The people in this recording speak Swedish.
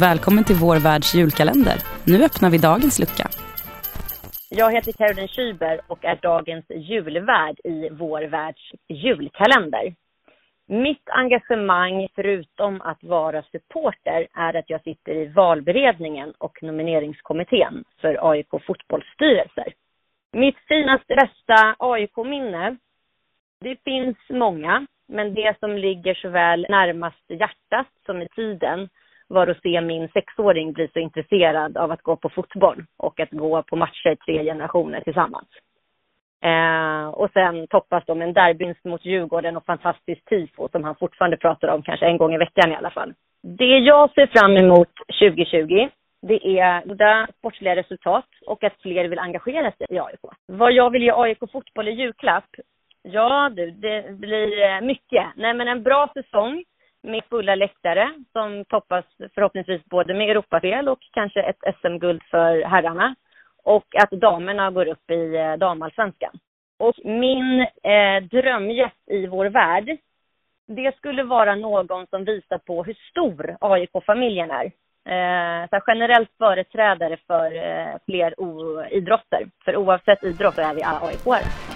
Välkommen till vår världs julkalender. Nu öppnar vi dagens lucka. Jag heter Caroline Schüber och är dagens julvärd i vår världs julkalender. Mitt engagemang, förutom att vara supporter, är att jag sitter i valberedningen och nomineringskommittén för AIK fotbollsstyrelser. Mitt finaste bästa AIK-minne, det finns många, men det som ligger såväl närmast hjärtat som i tiden var att se min sexåring bli så intresserad av att gå på fotboll och att gå på matcher tre generationer tillsammans. Eh, och sen toppas de med en derbyvinst mot Djurgården och fantastiskt tifo som han fortfarande pratar om, kanske en gång i veckan i alla fall. Det jag ser fram emot 2020 det är goda sportsliga resultat och att fler vill engagera sig i AIK. Vad jag vill ge AIK fotboll i julklapp? Ja du, det blir eh, mycket. Nej men en bra säsong med fulla läktare som toppas förhoppningsvis både med Europaspel och kanske ett SM-guld för herrarna. Och att damerna går upp i eh, damallsvenskan. Och min eh, drömgäst i vår värld, det skulle vara någon som visar på hur stor AIK-familjen är. Eh, så generellt företrädare för eh, fler idrotter. För oavsett idrott så är vi alla AIK-are.